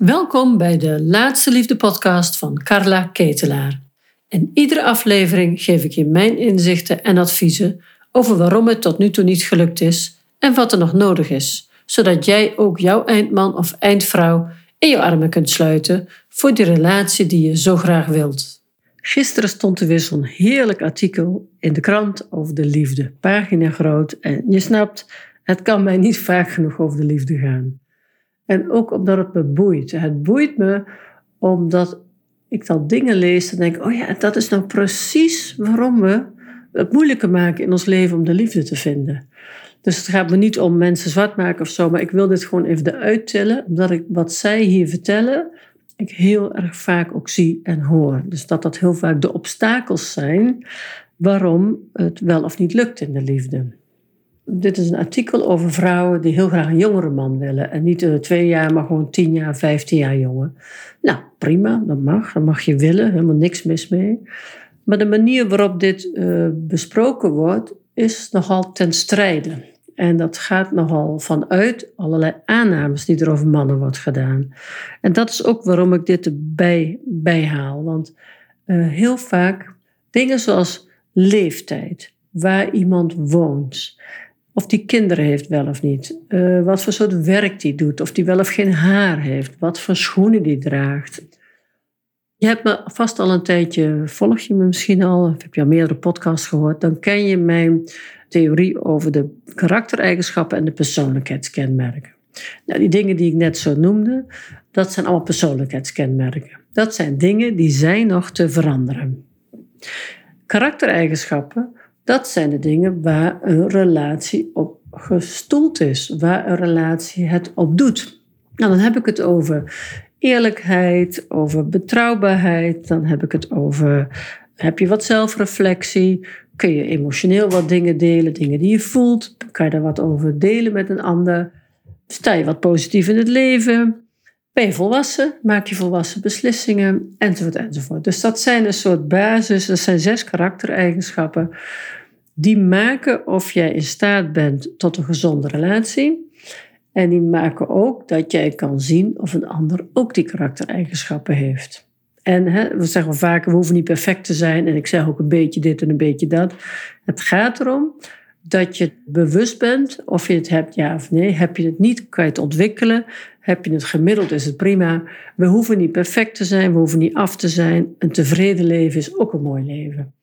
Welkom bij de Laatste Liefde podcast van Carla Ketelaar. In iedere aflevering geef ik je mijn inzichten en adviezen over waarom het tot nu toe niet gelukt is en wat er nog nodig is, zodat jij ook jouw eindman of eindvrouw in je armen kunt sluiten voor die relatie die je zo graag wilt. Gisteren stond er weer zo'n heerlijk artikel in de krant over de liefde, pagina groot. En je snapt, het kan mij niet vaak genoeg over de liefde gaan. En ook omdat het me boeit. Het boeit me omdat ik dan dingen lees en denk: oh ja, dat is nou precies waarom we het moeilijker maken in ons leven om de liefde te vinden. Dus het gaat me niet om mensen zwart maken of zo, maar ik wil dit gewoon even eruit tellen, omdat ik wat zij hier vertellen, ik heel erg vaak ook zie en hoor. Dus dat dat heel vaak de obstakels zijn waarom het wel of niet lukt in de liefde. Dit is een artikel over vrouwen die heel graag een jongere man willen. En niet uh, twee jaar, maar gewoon tien jaar, vijftien jaar jonger. Nou, prima, dat mag. Dat mag je willen, helemaal niks mis mee. Maar de manier waarop dit uh, besproken wordt, is nogal ten strijde. En dat gaat nogal vanuit allerlei aannames die er over mannen wordt gedaan. En dat is ook waarom ik dit erbij bijhaal. Want uh, heel vaak dingen zoals leeftijd, waar iemand woont, of die kinderen heeft wel of niet. Uh, wat voor soort werk die doet. Of die wel of geen haar heeft. Wat voor schoenen die draagt. Je hebt me vast al een tijdje, volg je me misschien al, of heb je al meerdere podcasts gehoord, dan ken je mijn theorie over de karaktereigenschappen en de persoonlijkheidskenmerken. Nou, die dingen die ik net zo noemde, dat zijn allemaal persoonlijkheidskenmerken. Dat zijn dingen die zijn nog te veranderen. Karaktereigenschappen, dat zijn de dingen waar een relatie op gestoeld is, waar een relatie het op doet. Nou, dan heb ik het over eerlijkheid, over betrouwbaarheid, dan heb ik het over heb je wat zelfreflectie, kun je emotioneel wat dingen delen, dingen die je voelt, kan je daar wat over delen met een ander, sta je wat positief in het leven, ben je volwassen, maak je volwassen beslissingen, enzovoort, enzovoort. Dus dat zijn een soort basis, dat zijn zes karaktereigenschappen die maken of jij in staat bent tot een gezonde relatie. En die maken ook dat jij kan zien of een ander ook die karaktereigenschappen heeft. En hè, we zeggen vaak, we hoeven niet perfect te zijn. En ik zeg ook een beetje dit en een beetje dat. Het gaat erom dat je bewust bent of je het hebt, ja of nee. Heb je het niet, kan je het ontwikkelen. Heb je het gemiddeld, is het prima. We hoeven niet perfect te zijn, we hoeven niet af te zijn. Een tevreden leven is ook een mooi leven.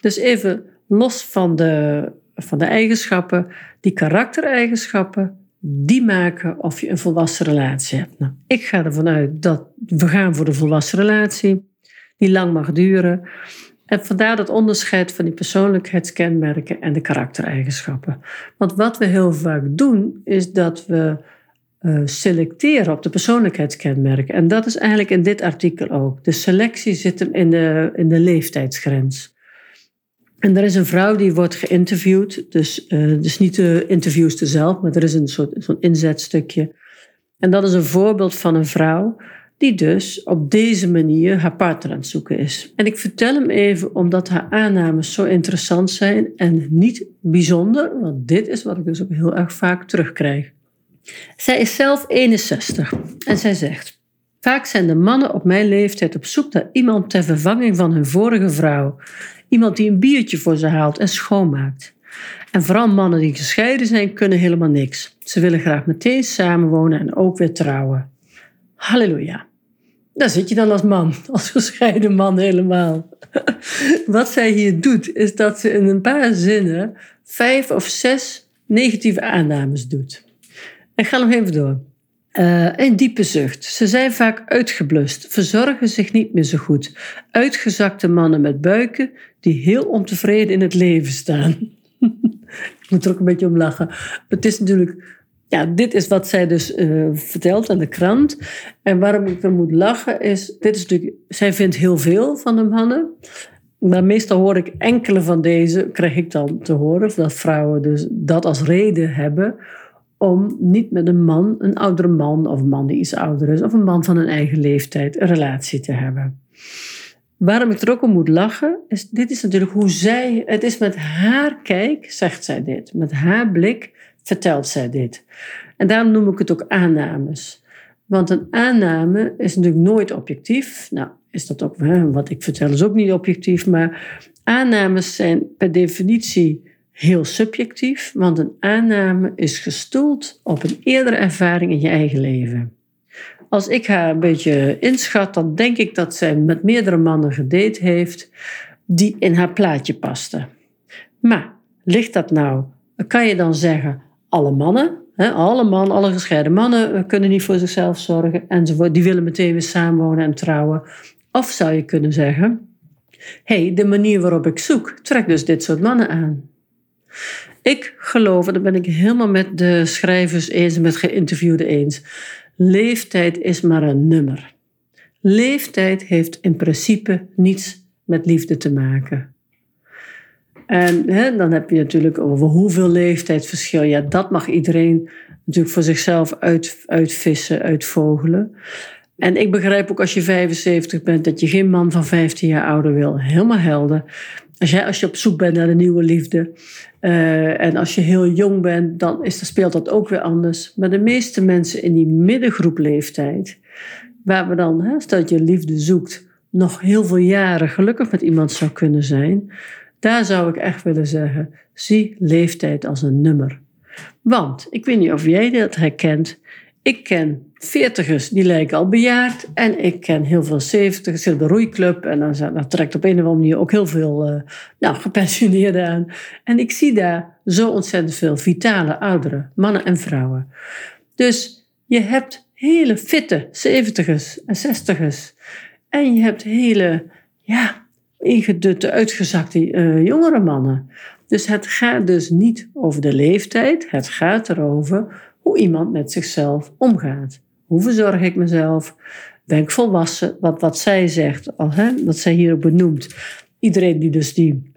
Dus even los van de, van de eigenschappen, die karaktereigenschappen, die maken of je een volwassen relatie hebt. Nou, ik ga ervan uit dat we gaan voor de volwassen relatie, die lang mag duren. En vandaar dat onderscheid van die persoonlijkheidskenmerken en de karaktereigenschappen. Want wat we heel vaak doen, is dat we uh, selecteren op de persoonlijkheidskenmerken. En dat is eigenlijk in dit artikel ook. De selectie zit hem in de, in de leeftijdsgrens. En er is een vrouw die wordt geïnterviewd. Dus, uh, dus niet de interviewster zelf, maar er is een soort zo'n inzetstukje. En dat is een voorbeeld van een vrouw die dus op deze manier haar partner aan het zoeken is. En ik vertel hem even omdat haar aannames zo interessant zijn en niet bijzonder, want dit is wat ik dus ook heel erg vaak terugkrijg. Zij is zelf 61 en zij zegt: Vaak zijn de mannen op mijn leeftijd op zoek naar iemand ter vervanging van hun vorige vrouw. Iemand die een biertje voor ze haalt en schoonmaakt. En vooral mannen die gescheiden zijn, kunnen helemaal niks. Ze willen graag meteen samenwonen en ook weer trouwen. Halleluja. Daar zit je dan als man, als gescheiden man helemaal. Wat zij hier doet, is dat ze in een paar zinnen vijf of zes negatieve aannames doet. Ik ga nog even door. Uh, een diepe zucht. Ze zijn vaak uitgeblust, verzorgen zich niet meer zo goed. Uitgezakte mannen met buiken die heel ontevreden in het leven staan. ik moet er ook een beetje om lachen. Het is natuurlijk, ja, dit is wat zij dus uh, vertelt aan de krant. En waarom ik er moet lachen is, dit is natuurlijk, zij vindt heel veel van de mannen. Maar meestal hoor ik enkele van deze, krijg ik dan te horen, dat vrouwen dus dat als reden hebben om niet met een man, een oudere man of een man die iets ouder is, of een man van een eigen leeftijd, een relatie te hebben. Waarom ik er ook om moet lachen, is dit is natuurlijk hoe zij, het is met haar kijk, zegt zij dit. Met haar blik vertelt zij dit. En daarom noem ik het ook aannames. Want een aanname is natuurlijk nooit objectief. Nou, is dat ook, wat ik vertel is ook niet objectief, maar aannames zijn per definitie heel subjectief, want een aanname is gestoeld op een eerdere ervaring in je eigen leven. Als ik haar een beetje inschat, dan denk ik dat zij met meerdere mannen gedate heeft die in haar plaatje pasten. Maar ligt dat nou? Kan je dan zeggen, alle mannen, alle mannen, alle gescheiden mannen eh, kunnen niet voor zichzelf zorgen enzovoort, die willen meteen weer samenwonen en trouwen. Of zou je kunnen zeggen, hey, de manier waarop ik zoek, trekt dus dit soort mannen aan. Ik geloof, en daar ben ik helemaal met de schrijvers eens en met geïnterviewden eens, leeftijd is maar een nummer. Leeftijd heeft in principe niets met liefde te maken. En hè, dan heb je natuurlijk over hoeveel leeftijdsverschil. Ja, dat mag iedereen natuurlijk voor zichzelf uit, uitvissen, uitvogelen. En ik begrijp ook als je 75 bent dat je geen man van 15 jaar ouder wil. Helemaal helder. Als, jij, als je op zoek bent naar een nieuwe liefde. Uh, en als je heel jong bent, dan is, speelt dat ook weer anders. Maar de meeste mensen in die middengroep leeftijd, waar we dan, hè, stel dat je liefde zoekt, nog heel veel jaren gelukkig met iemand zou kunnen zijn. Daar zou ik echt willen zeggen, zie leeftijd als een nummer. Want, ik weet niet of jij dat herkent, ik ken veertigers, die lijken al bejaard. En ik ken heel veel zeventigers, zit de roeiclub. En dan, dan trekt op een of andere manier ook heel veel uh, nou, gepensioneerden aan. En ik zie daar zo ontzettend veel vitale ouderen, mannen en vrouwen. Dus je hebt hele fitte zeventigers en zestigers. En je hebt hele, ja, ingedutte, uitgezakte uh, jongere mannen. Dus het gaat dus niet over de leeftijd. Het gaat erover hoe iemand met zichzelf omgaat. Hoe verzorg ik mezelf? Ben ik volwassen? Wat, wat zij zegt, al, hè, wat zij hier benoemt. Iedereen die dus die,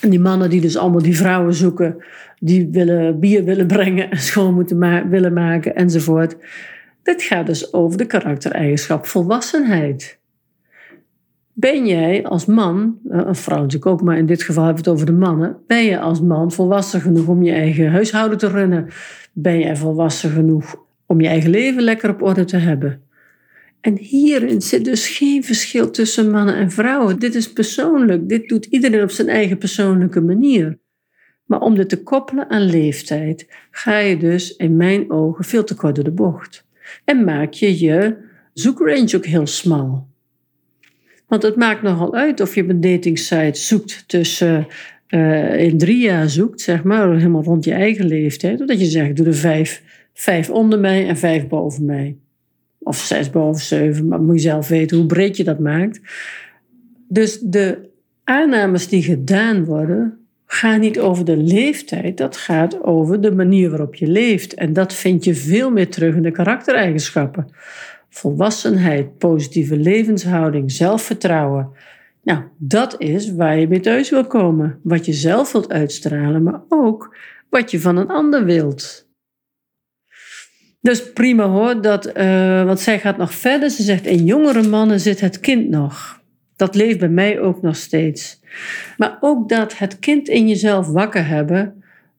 die mannen die dus allemaal die vrouwen zoeken, die willen bier willen brengen en schoon moeten ma willen maken enzovoort. Dit gaat dus over de karaktereigenschap volwassenheid. Ben jij als man, eh, een vrouw natuurlijk ook, maar in dit geval hebben we het over de mannen. Ben je als man volwassen genoeg om je eigen huishouden te runnen? Ben jij volwassen genoeg om je eigen leven lekker op orde te hebben? En hierin zit dus geen verschil tussen mannen en vrouwen. Dit is persoonlijk. Dit doet iedereen op zijn eigen persoonlijke manier. Maar om dit te koppelen aan leeftijd, ga je dus in mijn ogen veel te kort door de bocht. En maak je je zoekrange ook heel smal. Want het maakt nogal uit of je op een datingsite zoekt tussen uh, in drie jaar zoekt, zeg maar, helemaal rond je eigen leeftijd. Dat je zegt, doe er vijf, vijf onder mij en vijf boven mij. Of zes boven zeven, maar moet je zelf weten hoe breed je dat maakt. Dus de aannames die gedaan worden, gaan niet over de leeftijd, dat gaat over de manier waarop je leeft. En dat vind je veel meer terug in de karaktereigenschappen volwassenheid, positieve levenshouding, zelfvertrouwen. Nou, dat is waar je mee thuis wil komen. Wat je zelf wilt uitstralen, maar ook wat je van een ander wilt. Dus prima hoor, dat, uh, want zij gaat nog verder. Ze zegt, in jongere mannen zit het kind nog. Dat leeft bij mij ook nog steeds. Maar ook dat het kind in jezelf wakker hebben,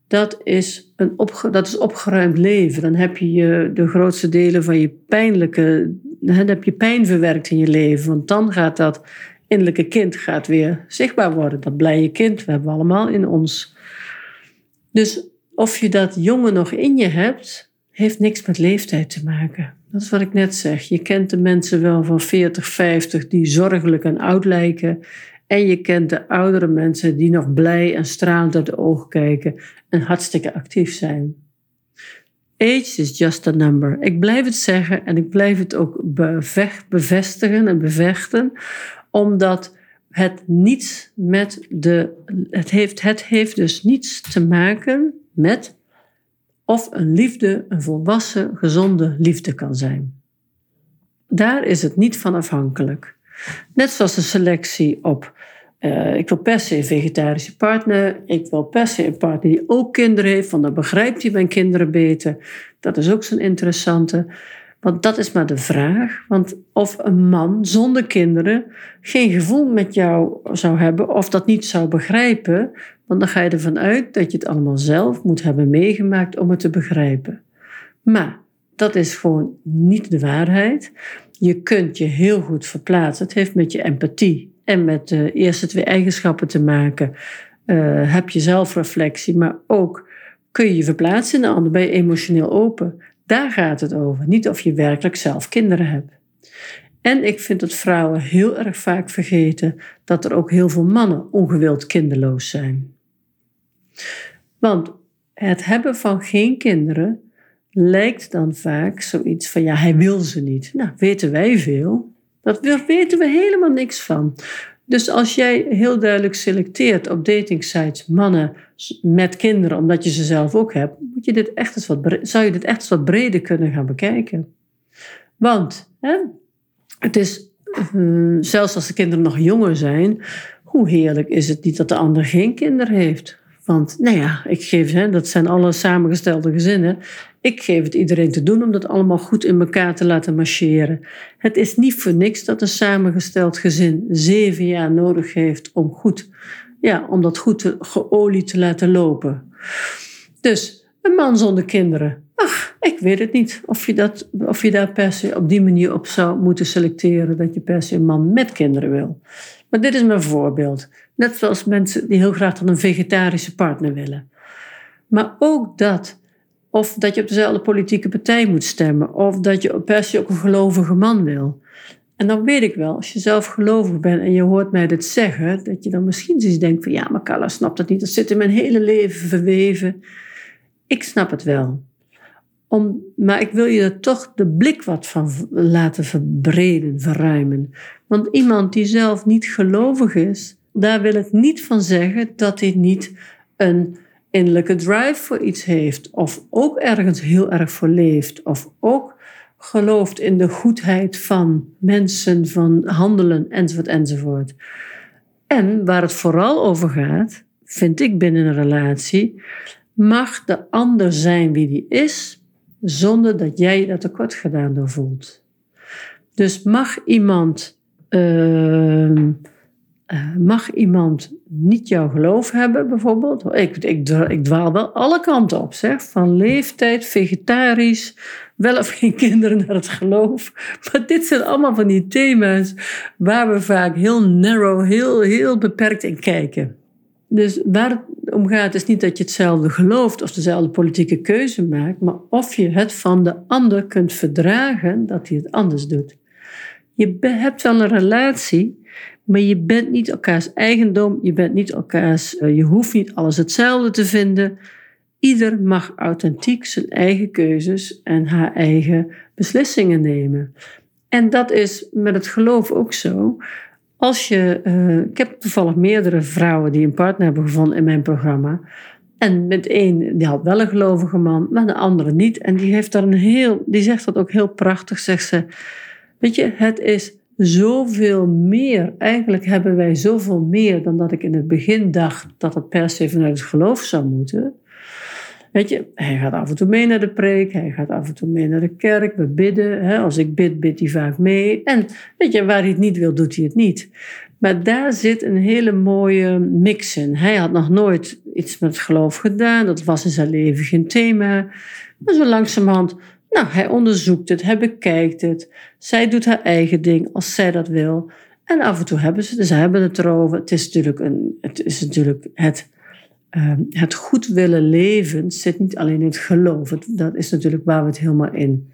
dat is, een opge, dat is opgeruimd leven. Dan heb je, de grootste delen van je pijnlijke, dan heb je pijn verwerkt in je leven. Want dan gaat dat innerlijke kind gaat weer zichtbaar worden. Dat blije kind, we hebben allemaal in ons. Dus of je dat jongen nog in je hebt, heeft niks met leeftijd te maken. Dat is wat ik net zeg. Je kent de mensen wel van 40, 50 die zorgelijk en oud lijken. En je kent de oudere mensen die nog blij en stralend uit de ogen kijken en hartstikke actief zijn. Age is just a number. Ik blijf het zeggen en ik blijf het ook bevestigen en bevechten, omdat het niets met de. Het heeft, het heeft dus niets te maken met of een liefde een volwassen, gezonde liefde kan zijn. Daar is het niet van afhankelijk. Net zoals de selectie op uh, ik wil per se een vegetarische partner. Ik wil per se een partner die ook kinderen heeft, want dan begrijpt hij mijn kinderen beter. Dat is ook zo'n interessante. Want dat is maar de vraag. Want of een man zonder kinderen geen gevoel met jou zou hebben of dat niet zou begrijpen, want dan ga je ervan uit dat je het allemaal zelf moet hebben meegemaakt om het te begrijpen. Maar dat is gewoon niet de waarheid. Je kunt je heel goed verplaatsen. Het heeft met je empathie en met de eerste twee eigenschappen te maken. Uh, heb je zelfreflectie, maar ook kun je je verplaatsen in de ander. Ben je emotioneel open? Daar gaat het over. Niet of je werkelijk zelf kinderen hebt. En ik vind dat vrouwen heel erg vaak vergeten dat er ook heel veel mannen ongewild kinderloos zijn. Want het hebben van geen kinderen lijkt dan vaak zoiets van ja, hij wil ze niet. Nou, weten wij veel. Dat weten we helemaal niks van. Dus als jij heel duidelijk selecteert op datingsites mannen met kinderen, omdat je ze zelf ook hebt, moet je dit echt eens wat, zou je dit echt eens wat breder kunnen gaan bekijken. Want hè, het is, uh, zelfs als de kinderen nog jonger zijn, hoe heerlijk is het niet dat de ander geen kinderen heeft? Want, nou ja, ik geef, hè, dat zijn alle samengestelde gezinnen. Ik geef het iedereen te doen om dat allemaal goed in elkaar te laten marcheren. Het is niet voor niks dat een samengesteld gezin zeven jaar nodig heeft om goed, ja, om dat goed geolied te laten lopen. Dus een man zonder kinderen. Ach, ik weet het niet of je, dat, of je daar per se op die manier op zou moeten selecteren dat je per se een man met kinderen wil. Maar dit is mijn voorbeeld. Net zoals mensen die heel graag dan een vegetarische partner willen. Maar ook dat, of dat je op dezelfde politieke partij moet stemmen, of dat je per se ook een gelovige man wil. En dan weet ik wel, als je zelf gelovig bent en je hoort mij dit zeggen, dat je dan misschien zoiets denkt van ja, maar Carla snapt dat niet, dat zit in mijn hele leven verweven. Ik snap het wel. Om, maar ik wil je er toch de blik wat van laten verbreden, verruimen. Want iemand die zelf niet gelovig is, daar wil ik niet van zeggen dat hij niet een innerlijke drive voor iets heeft, of ook ergens heel erg voor leeft, of ook gelooft in de goedheid van mensen, van handelen, enzovoort, enzovoort. En waar het vooral over gaat, vind ik binnen een relatie, mag de ander zijn wie die is, zonder dat jij je daar tekort gedaan door voelt. Dus mag iemand uh, uh, mag iemand niet jouw geloof hebben, bijvoorbeeld? Ik, ik, ik dwaal wel alle kanten op, zeg. Van leeftijd, vegetarisch, wel of geen kinderen naar het geloof. Maar dit zijn allemaal van die thema's waar we vaak heel narrow, heel, heel beperkt in kijken. Dus waar het om gaat is niet dat je hetzelfde gelooft of dezelfde politieke keuze maakt, maar of je het van de ander kunt verdragen dat hij het anders doet. Je hebt wel een relatie, maar je bent niet elkaars eigendom, je bent niet elkaars, eh, je hoeft niet alles hetzelfde te vinden. Ieder mag authentiek zijn eigen keuzes en haar eigen beslissingen nemen. En dat is met het geloof ook zo. Als je, uh, ik heb toevallig meerdere vrouwen die een partner hebben gevonden in mijn programma. En met één, die had wel een gelovige man, maar de andere niet. En die heeft daar een heel, die zegt dat ook heel prachtig, zegt ze. Weet je, het is zoveel meer. Eigenlijk hebben wij zoveel meer dan dat ik in het begin dacht dat het per se vanuit het geloof zou moeten. Weet je, hij gaat af en toe mee naar de preek, hij gaat af en toe mee naar de kerk, we bidden. Hè? Als ik bid, bidt hij vaak mee. En weet je, waar hij het niet wil, doet hij het niet. Maar daar zit een hele mooie mix in. Hij had nog nooit iets met geloof gedaan, dat was in zijn leven geen thema. Maar zo langzamerhand nou, hij onderzoekt het, hij bekijkt het. Zij doet haar eigen ding als zij dat wil. En af en toe hebben ze, dus hebben het erover. Het is natuurlijk, een, het, is natuurlijk het, uh, het goed willen leven zit niet alleen in het geloof. dat is natuurlijk waar we het helemaal in,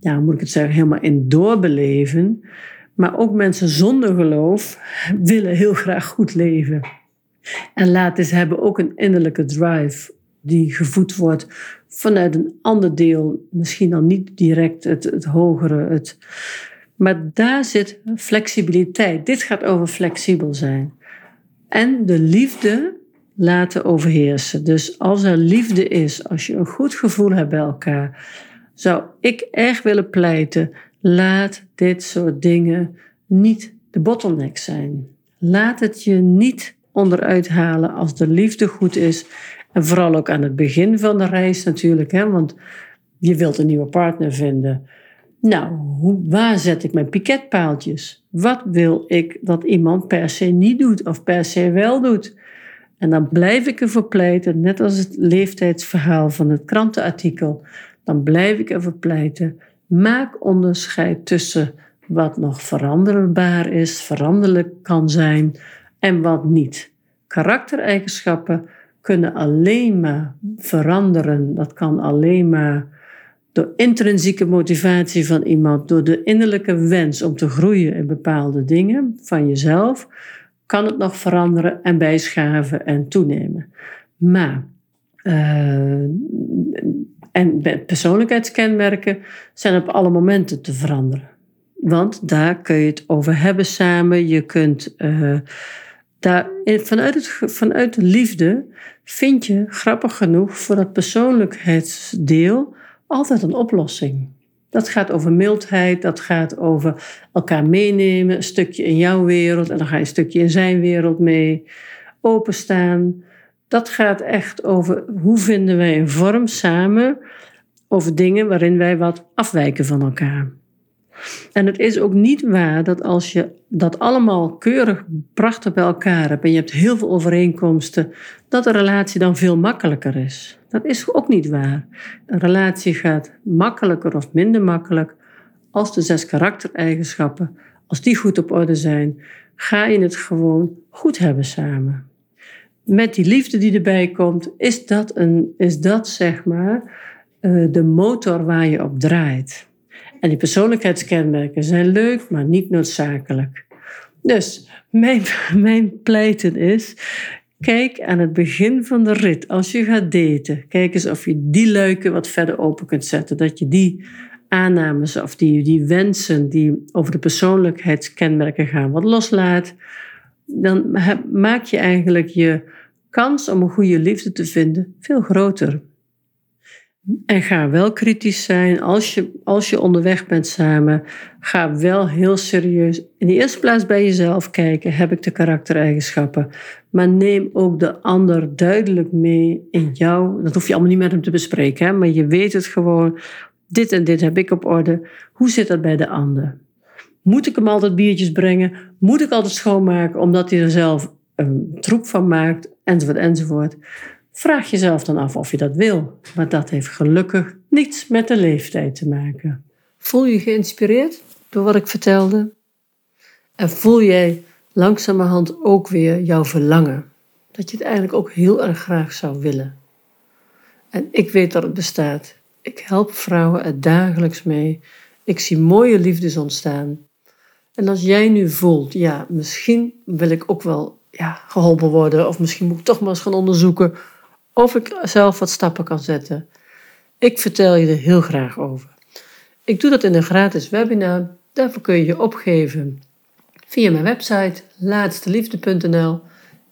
ja, moet ik het zeggen, helemaal in doorbeleven. Maar ook mensen zonder geloof willen heel graag goed leven. En laten ze hebben ook een innerlijke drive die gevoed wordt vanuit een ander deel, misschien dan niet direct het, het hogere. Het, maar daar zit flexibiliteit. Dit gaat over flexibel zijn. En de liefde laten overheersen. Dus als er liefde is, als je een goed gevoel hebt bij elkaar, zou ik erg willen pleiten: laat dit soort dingen niet de bottleneck zijn. Laat het je niet onderuit halen als de liefde goed is en vooral ook aan het begin van de reis natuurlijk, hè, want je wilt een nieuwe partner vinden. Nou, waar zet ik mijn piketpaaltjes? Wat wil ik dat iemand per se niet doet of per se wel doet? En dan blijf ik ervoor pleiten, net als het leeftijdsverhaal van het krantenartikel, dan blijf ik ervoor pleiten. Maak onderscheid tussen wat nog veranderbaar is, veranderlijk kan zijn en wat niet. Karaktereigenschappen kunnen alleen maar veranderen. Dat kan alleen maar door intrinsieke motivatie van iemand, door de innerlijke wens om te groeien in bepaalde dingen van jezelf, kan het nog veranderen en bijschaven en toenemen. Maar uh, en persoonlijkheidskenmerken zijn op alle momenten te veranderen. Want daar kun je het over hebben samen. Je kunt uh, daar, vanuit, het, vanuit de liefde vind je, grappig genoeg, voor dat persoonlijkheidsdeel altijd een oplossing. Dat gaat over mildheid, dat gaat over elkaar meenemen, een stukje in jouw wereld en dan ga je een stukje in zijn wereld mee. Openstaan. Dat gaat echt over hoe vinden wij een vorm samen over dingen waarin wij wat afwijken van elkaar. En het is ook niet waar dat als je dat allemaal keurig prachtig bij elkaar hebt en je hebt heel veel overeenkomsten, dat de relatie dan veel makkelijker is. Dat is ook niet waar. Een relatie gaat makkelijker of minder makkelijk als de zes karaktereigenschappen, als die goed op orde zijn, ga je het gewoon goed hebben samen. Met die liefde die erbij komt, is dat, een, is dat zeg maar eh, de motor waar je op draait. En die persoonlijkheidskenmerken zijn leuk, maar niet noodzakelijk. Dus mijn, mijn pleiten is, kijk aan het begin van de rit, als je gaat daten, kijk eens of je die luiken wat verder open kunt zetten. Dat je die aannames of die, die wensen die over de persoonlijkheidskenmerken gaan wat loslaat. Dan maak je eigenlijk je kans om een goede liefde te vinden veel groter. En ga wel kritisch zijn als je, als je onderweg bent samen. Ga wel heel serieus in de eerste plaats bij jezelf kijken. Heb ik de karaktereigenschappen? Maar neem ook de ander duidelijk mee in jou. Dat hoef je allemaal niet met hem te bespreken, hè? maar je weet het gewoon. Dit en dit heb ik op orde. Hoe zit dat bij de ander? Moet ik hem altijd biertjes brengen? Moet ik altijd schoonmaken omdat hij er zelf een troep van maakt? Enzovoort, enzovoort. Vraag jezelf dan af of je dat wil, maar dat heeft gelukkig niets met de leeftijd te maken. Voel je geïnspireerd door wat ik vertelde? En voel jij langzamerhand ook weer jouw verlangen? Dat je het eigenlijk ook heel erg graag zou willen. En ik weet dat het bestaat. Ik help vrouwen er dagelijks mee. Ik zie mooie liefdes ontstaan. En als jij nu voelt, ja, misschien wil ik ook wel ja, geholpen worden, of misschien moet ik toch maar eens gaan onderzoeken of ik zelf wat stappen kan zetten. Ik vertel je er heel graag over. Ik doe dat in een gratis webinar. Daarvoor kun je je opgeven via mijn website laatsteliefde.nl.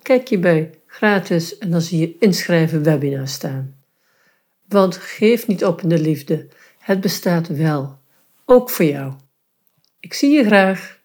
Kijk je bij gratis en dan zie je inschrijven webinar staan. Want geef niet op in de liefde. Het bestaat wel. Ook voor jou. Ik zie je graag.